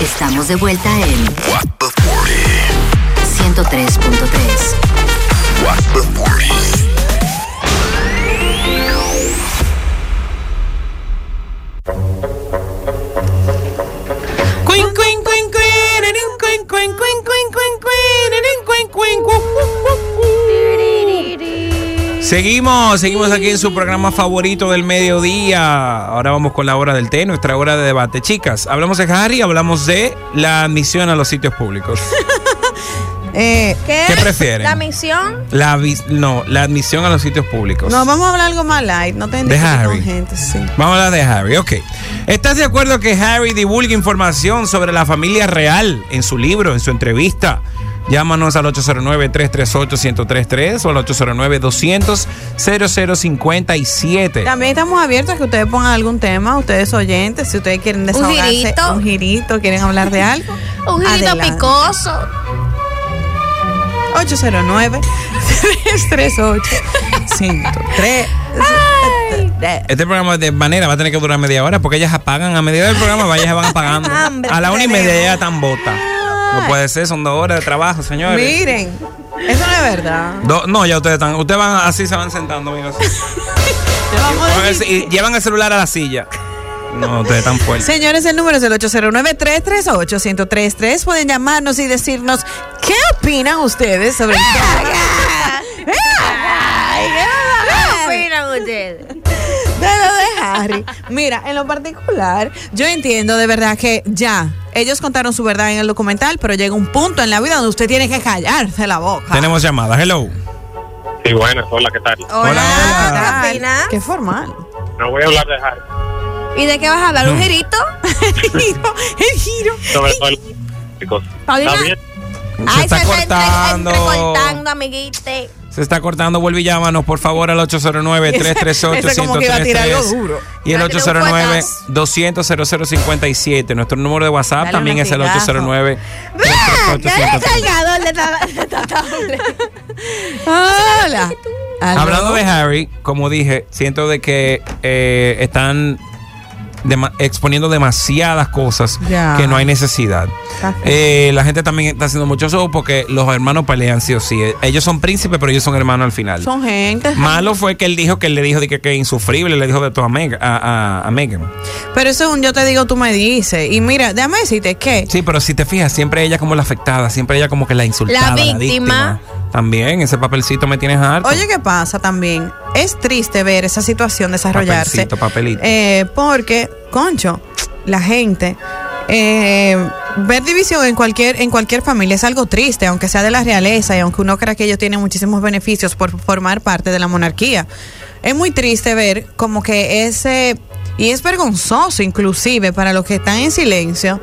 Estamos de vuelta en What the 40. 103.3. What the 40. Seguimos, seguimos aquí en su programa favorito del mediodía. Ahora vamos con la hora del té, nuestra hora de debate. Chicas, hablamos de Harry, hablamos de la admisión a los sitios públicos. Eh, ¿Qué? ¿Qué prefieren? La misión. La no, la admisión a los sitios públicos. no, vamos a hablar algo más light. No te De Harry. con gente, sí. Vamos a hablar de Harry, ok. ¿Estás de acuerdo que Harry divulgue información sobre la familia real en su libro, en su entrevista? Llámanos al 809-338-1033 o al 809-200-0057. También estamos abiertos a que ustedes pongan algún tema, ustedes oyentes, si ustedes quieren desahogarse, girito. un girito, quieren hablar de algo. Un girito adelante. picoso. 809 338 103 Este programa de manera va a tener que durar media hora porque ellas apagan a medida del programa, ellas van apagando. Hambre a la una y media ya están bota. No puede ser, son dos horas de trabajo, señores. Miren, eso no es verdad. Do- no, ya ustedes están, ustedes van así, se van sentando, amigos. Y llevan el celular a la silla. No, ustedes están fuertes. Señores, el número es el 809-338-1033. Pueden llamarnos y decirnos qué opinan ustedes sobre el Mira, en lo particular, yo entiendo de verdad que ya, ellos contaron su verdad en el documental, pero llega un punto en la vida donde usted tiene que callarse la boca. Tenemos llamadas. Hello. Sí, buenas, hola, ¿qué tal? Hola, Hola, ¿qué tal? ¿Qué formal. No voy a hablar de Harry, ¿Y de qué vas a hablar? ¿Un girito? el giro, el giro. sobre todo el. Paulina. ¿Está bien? Se está entre- cortando. entrecortando, amiguite. Se está cortando. Vuelve y llámanos, por favor, al 809-338-1033. Ese como que iba a tirar algo duro. Y el Va a tirar un 809-200-0057. Nuestro número de WhatsApp Dale también es el latigazo. 809 ¿Qué es cargador de ta- de ta- tablet? Hola. Hablando de Harry, como dije, siento de que eh, están exponiendo demasiadas cosas Ya. que no hay necesidad. Eh, la gente también está haciendo mucho show porque los hermanos pelean sí o sí. Ellos son príncipes, pero ellos son hermanos al final. Son gente. Malo fue que él dijo que él le dijo de que, que insufrible, le dijo de todo a, Meg- a, a- a Megan. Pero eso es un yo te digo, tú me dices. Y mira, déjame decirte que Sí, pero si te fijas, siempre ella como la afectada, siempre ella como que la insultada. La víctima. También, ese papelcito me tienes harto. Oye, ¿qué pasa también? Es triste ver esa situación desarrollarse. Papelcito, papelito. Eh, porque, concho, la gente. eh, ver división en cualquier en cualquier familia es algo triste, aunque sea de la realeza y aunque uno crea que ellos tienen muchísimos beneficios por formar parte de la monarquía. Es muy triste ver como que ese y es vergonzoso inclusive para los que están en silencio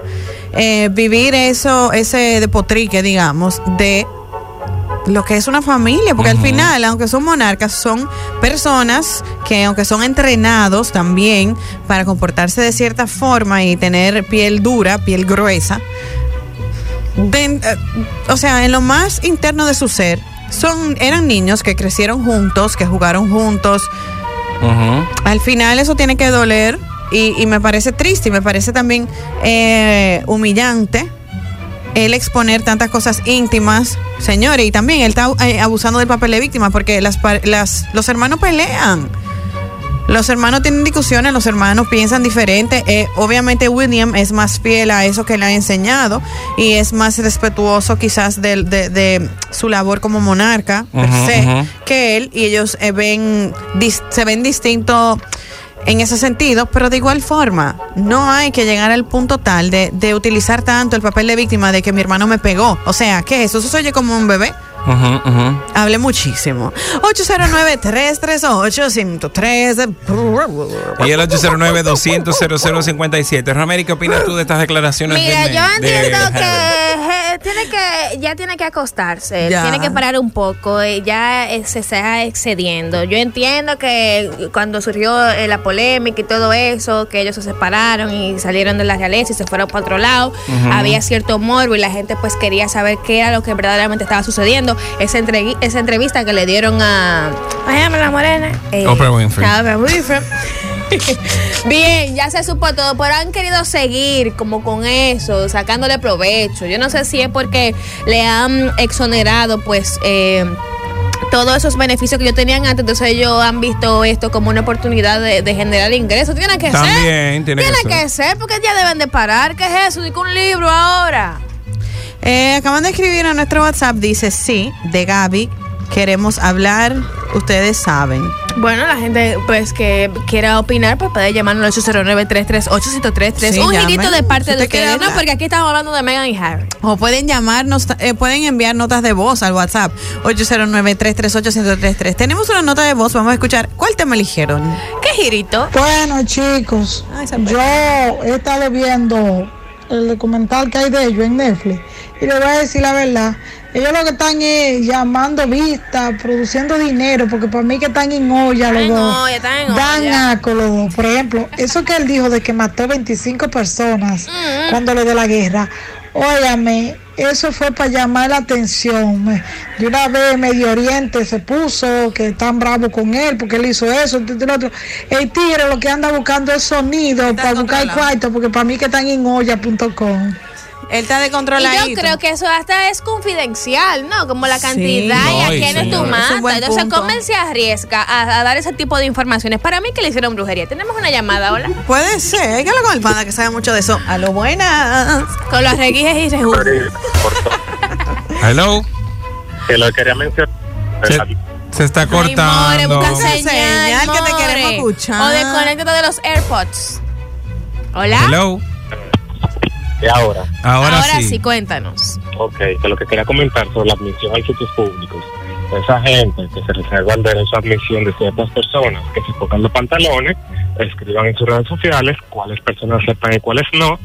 eh, vivir eso ese depotrique digamos de lo que es una familia, porque al final, aunque son monarcas, son personas que aunque son entrenados también para comportarse de cierta forma y tener piel dura, piel gruesa, de- eh, o sea, en lo más interno de su ser, son, eran niños que crecieron juntos, que jugaron juntos, al final eso tiene que doler y, y me parece triste y me parece también eh, humillante el exponer tantas cosas íntimas, señores, y también él está eh, abusando del papel de víctima porque las, las, los hermanos pelean. Los hermanos tienen discusiones, los hermanos piensan diferente. Eh, obviamente William es más fiel a eso que le ha enseñado y es más respetuoso quizás de, de su labor como monarca per que él y ellos eh, ven dis- se ven distintos en ese sentido, pero de igual forma, no hay que llegar al punto tal de, de utilizar tanto el papel de víctima de que mi hermano me pegó. O sea, ¿qué es eso? Eso se oye como un bebé. Ujú. Hable muchísimo. 809-338-103. Y el 809-200-0057. Romero, ¿qué opinas tú de estas declaraciones Mira, de yo entiendo que eh, tiene que ya tiene que acostarse, Ya. tiene que parar un poco, eh, ya eh, se está excediendo. Yo entiendo que cuando surgió la polémica y todo eso, que ellos se separaron y salieron de la realeza y se fueron para otro lado, había cierto morbo y la gente pues quería saber qué era lo que verdaderamente estaba sucediendo. Esa, esa entrevista que le dieron a, ay, la morena, eh, Oprah Winfrey. Oprah Winfrey. Bien, ya se supo todo, pero han querido seguir como con eso, sacándole provecho. Yo no sé si es porque le han exonerado, pues, eh, todos esos beneficios que ellos tenían antes, entonces ellos han visto esto como una oportunidad de, de generar ingresos. Tiene que ser. Tiene que ser, porque ya deben de parar. ¿Qué es eso? Digo un libro ahora. Eh, acaban de escribir a nuestro WhatsApp, dice sí, de Gaby, queremos hablar, ustedes saben. Bueno, la gente pues que quiera opinar, pues puede llamarnos al 809-338-1033. Sí, un hilito de parte Si de ustedes, ¿no? Porque aquí estamos hablando de Meghan y Harry. O pueden llamarnos, eh, pueden enviar notas de voz al WhatsApp 809-338-1033. Tenemos una nota de voz, vamos a escuchar. ¿Cuál tema eligieron? ¿Qué girito? Bueno, chicos, Ay, esa yo he estado viendo el documental que hay de ellos en Netflix y les voy a decir la verdad. Ellos lo que están es llamando vistas, produciendo dinero, porque para mí que están en olla los dos. olla, están en Dan olla. asco los dos. Por ejemplo, eso que él dijo de que mató 25 personas Mm. cuando lo de la guerra. Óyame, eso fue para llamar la atención. De una vez Medio Oriente se puso que están bravos con él porque él hizo eso. El tigre lo que anda buscando es sonido para buscar cuarto porque para mí que están en olla.com. Él está de Y controladito. yo creo que eso hasta es confidencial, ¿no? Como la Sí. cantidad y a Ay, quiénes tú matas. Entonces, punto. ¿cómo él se arriesga a, a dar ese tipo de informaciones? Para mí que le hicieron brujería. Tenemos una llamada, hola. Puede ser, hay que hablar con el panda que sabe mucho de eso. A lo buenas. Con los reguijes y todo. Hello. Que lo que quería mencionar. Se, se está Ay, more, cortando. busca Busca señal, señal que te more. queremos escuchar. O desconéctate de los AirPods. Hola. Hello. Y ahora, Ahora, sí. cuéntanos. ok, que lo que quería comentar sobre la admisión a sitios públicos. Esa gente que se reserva el derecho a admisión de ciertas personas que se tocan los pantalones, escriban en sus redes sociales cuáles personas aceptan y cuáles no,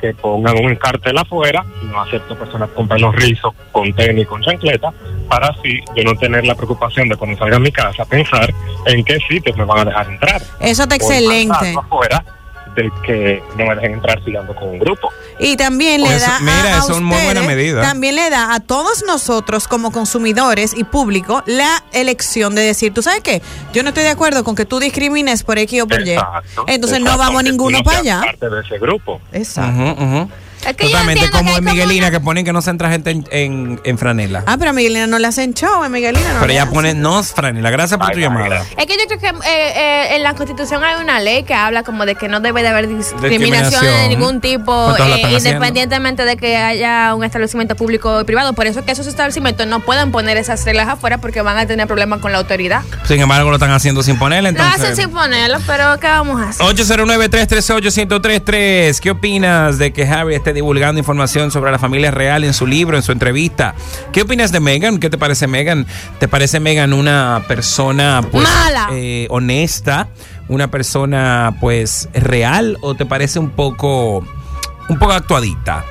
que pongan un cartel afuera, no acepto personas con pelos rizos, con tenis, con chancleta, para así yo no tener la preocupación de cuando salga a mi casa pensar en qué sitios me van a dejar entrar. Eso está excelente. afuera de que no me dejen entrar si ando con un grupo. Y también le Eso- da mira, a, a eso es muy buena medida. También le da a todos nosotros como consumidores y público la elección de decir, ¿tú sabes qué? Yo no estoy de acuerdo con que tú discrimines por X o por Y. Exacto, Entonces no vamos ninguno no para allá. parte de ese grupo. Exacto. Totalmente como en Miguelina una- que ponen que no se entra gente en, en, en franela. Ah, pero a Miguelina no le hacen show, a Miguelina no Pero ella pone no franela. Gracias por Ay, tu ay, llamada. Es que yo creo que eh, eh, en la Constitución hay una ley que habla como de que no debe de haber discriminación de ningún tipo, Pues eh, independientemente de que haya un establecimiento público y privado. Por eso es que esos establecimientos no pueden poner esas reglas afuera porque van a tener problemas con la autoridad. Sin embargo, lo están haciendo sin ponerle. Lo hacen Entonces, sin ponerlo, pero ¿qué vamos a hacer? 809-338-1033. ¿Qué opinas de que Harry esté divulgando información sobre la familia real en su libro, en su entrevista? ¿Qué opinas de Meghan? ¿Qué te parece Meghan? ¿Te parece Meghan una persona pues Mala. eh, honesta? ¿Una persona pues real? ¿O te parece un poco un poco actuadita?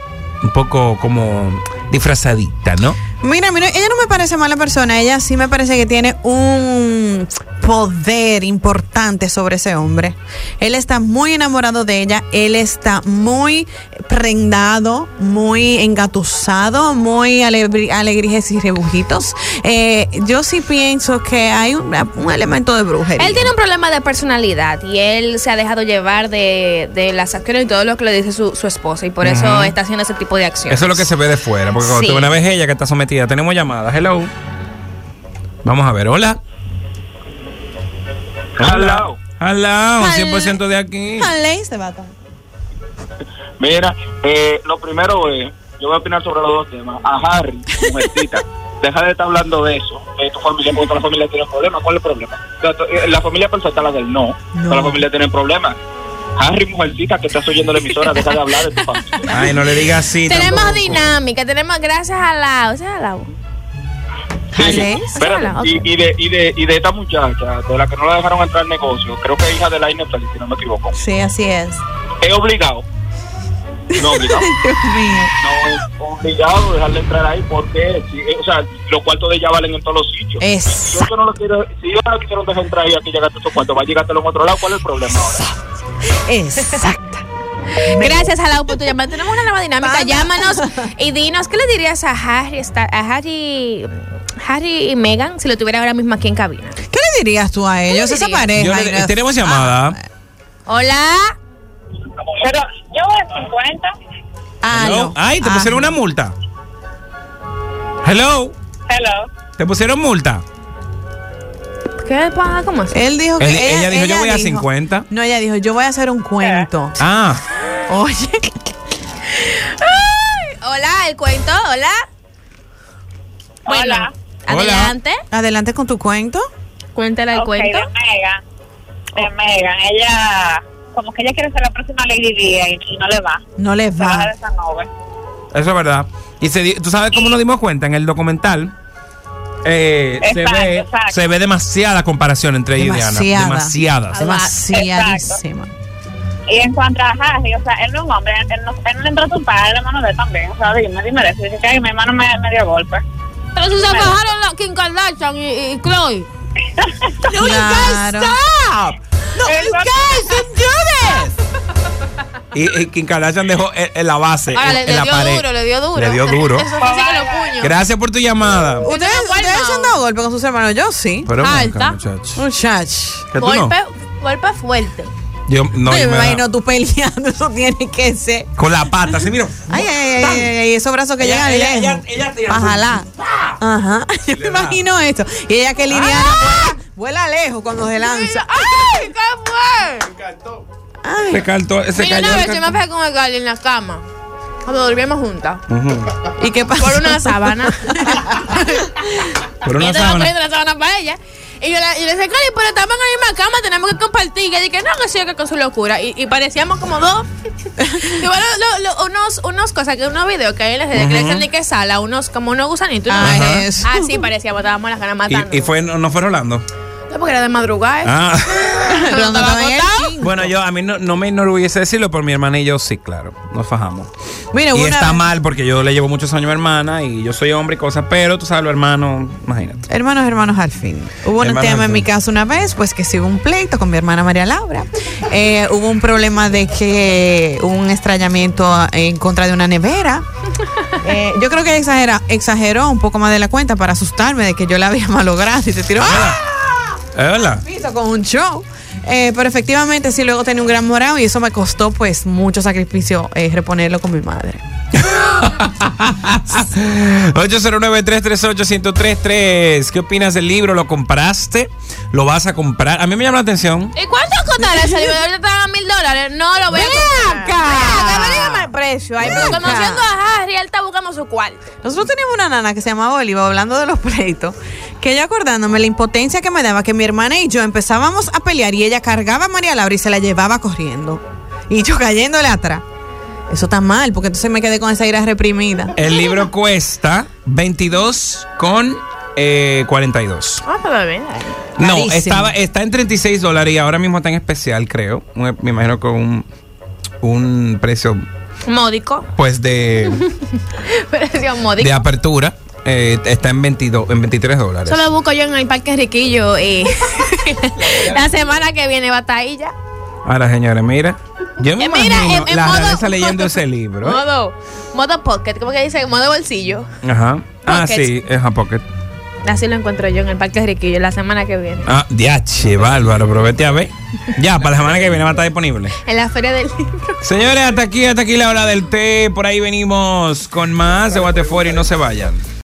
Un poco como disfrazadita, ¿no? Mira, mira, ella no me parece mala persona, ella sí me parece que tiene un poder importante sobre ese hombre. Él está muy enamorado de ella, él está muy prendado, muy engatusado, muy alegri- alegrijes y rebujitos. Eh, yo sí pienso que hay un, un elemento de brujería. Él tiene un problema de personalidad y él se ha dejado llevar de, de las acciones y todo lo que le dice su, su esposa y por eso está haciendo ese tipo de acciones. Eso es lo que se ve de fuera, porque cuando Sí. tú una vez ella que está sometida, tenemos llamadas. Hello. Vamos a ver, hola. Hello. Hello, Hal- 100% de aquí. Mira, eh, lo primero es, yo voy a opinar sobre los dos temas. A Harry, mujercita, deja de estar hablando de eso, de tu familia, porque toda la familia tiene problemas. ¿Cuál es el problema? To- eh, La familia perfecta, la del no. Toda la familia tiene problemas. Harry, mujercita, que estás oyendo la emisora, deja de hablar de tu familia. Ay, no le digas así. Tenemos tampoco. dinámica, tenemos gracias a la... O sea, a la Sí, Jale, espérate, y, y de, y, de, y de esta muchacha, de la que no la dejaron entrar al negocio, creo que es hija de la Inefel, si no me equivoco. Sí, así es. Es obligado. No obligado. Dios mío. No es obligado dejarle entrar ahí porque, si- eh, o sea, los cuartos de ella valen en todos los sitios. Si Exacto. yo no lo quiero, si yo no lo quisieron dejar entrar ahí aquí llegaste a esos cuartos, va a llegártelo en otro lado, ¿cuál es el problema ahora? Exacto. Gracias a la por tu llamada. Tenemos una nueva dinámica. Llámanos y dinos qué le dirías a Harry, a Harry, Harry y Meghan si lo tuviera ahora mismo aquí en cabina. ¿Qué le dirías tú a ellos, esa pareja? Yo le- Mira, tenemos llamada. Hola. Pero yo voy a 50. Aló. Hello. Ay, te Ah. pusieron una multa. Hello. Hello. ¿Te pusieron multa? ¿Qué pasa? ¿Cómo así? Él dijo que Él- ella dijo, yo voy a 50. No, ella dijo, yo voy a hacer un cuento. Ah. Oye, Hola, el cuento, hola. Bueno, Hola. adelante. adelante con tu cuento. Cuéntale el cuento. de Megan. De Megan. Ella, como que ella quiere ser la próxima Lady Di y, no le va. No le va. Eso es verdad. Y se tú sabes cómo nos dimos cuenta en el documental. Eh, se, ve, exacto. se ve demasiada comparación entre ella y Diana. Demasiada. Demasiadas. Demasiadísima. Y en cuanto a Harry, o sea, él no es un hombre, él, no, él no le entró a su padre, el hermano de él también. O sea, dime, dime eso. Dice que ay, mi hermano me, me dio golpe. Pero si se bajaron la Kim Kardashian y, y Chloe. Claro. No, you guys don't do this. Y, y Kim Kardashian dejó en, en la base, Ahora en, le, en le la dio pared. duro, le dio duro. Le dio duro. Eso fue así que los puños. Gracias por tu llamada. ¿Ustedes, ustedes se han dado golpe con sus hermanos? Yo sí. Pero Alta. muchacho. Muchach. ¿Que tú no? Golpe, fuerte. Yo, no, No, yo me me da- imagino tú peleando, eso tiene que ser. Con la pata, así, mira. Ay, ay, ay, ay, ay, esos brazos que Ella- llegan ella- ella- ella jalar. Ajá. Yo me imagino esto. Y ella que lineal ¡Ah! vuela, vuela lejos cuando se lanza. ¡Ay! ¿Qué fue? Ay. Se caltó, se Mira, cayó. una vez yo me pegué con el Gali en la cama. Cuando dormíamos juntas. ¿Y qué pasó? Por una sábana. Por y una yo estaba sábana. poniendo la sábana para ella. Y yo, le- yo le decía, Cali, pero estamos en la misma cama, tenemos que compartir. Y ella dije, no, que sí, que con su locura. Y, y parecíamos como dos. y bueno, lo- lo- unos, unos cosas, que unos videos que hay en las redes que le dicen de que sala, unos como unos gusanitos. Ajá. eso. Ah, sí, parecíamos, estábamos las ganas matando. Y, y fue, no, no fue Rolando. No, porque era de madrugada. ¿eh? Ah. Pero Cuando estaba Bueno, yo a mí no, no me enorgullece decirlo, pero mi hermana y yo sí, claro, nos fajamos. Mira, y una está vez- mal porque yo le llevo muchos años a mi hermana y yo soy hombre y cosas, pero tú sabes, los hermanos, imagínate. Hermanos, hermanos, al fin. Hubo un Hermanos tema al en mi fin. caso una vez, pues que sí hubo un pleito con mi hermana María Laura. Eh, hubo un problema de que hubo un extrañamiento en contra de una nevera. Eh, yo creo que ella exagera, exageró un poco más de la cuenta para asustarme de que yo la había malogrado y se tiró ¡ah! ¿Es verdad? piso con un show. Eh, pero efectivamente sí luego tenía un gran morado y eso me costó pues mucho sacrificio eh, reponerlo con mi madre. 809-338-1033. ¿Qué opinas del libro? ¿Lo compraste? ¿Lo vas a comprar? A mí me llama la atención. ¿Y cuánto costará ese libro? Ahorita están a mil dólares. No lo voy a comprar. acá! Ven acá, averígame el precio. Ahí, pero conociendo a Harry, él está buscando su cuarto. Nosotros teníamos una nana que se llamaba Oliva, hablando de los pleitos, que yo acordándome la impotencia que me daba que mi hermana y yo empezábamos a pelear y ella cargaba a María Laura y se la llevaba corriendo. Y yo cayéndole atrás. Eso está mal, porque entonces me quedé con esa ira reprimida. El libro cuesta 22 con eh, 42. Ah. No, estaba, está en 36 dólares y ahora mismo está en especial, creo. Me imagino con un, un precio, Módico. pues, de, Precio módico. de apertura. Eh, está en 22, en 23 dólares. Eso lo busco yo en el Parque Riquillo y la semana que viene va a estar ahí ya. Ahora, señores, mira. Yo me Eh, mira, imagino en- en la modo- realeza leyendo ese libro. ¿eh? Modo, modo pocket, como que dice, modo bolsillo. Ajá. Ah, sí, es a pocket. Así lo encuentro yo en el Parque Riquillo la semana que viene. Ah, diache, bárbaro, pero vete a ver. Ya, para la semana que viene va a estar disponible. En la feria del libro. Señores, hasta aquí, hasta aquí la hora del té. Por ahí venimos con más de Waterford y no se vayan.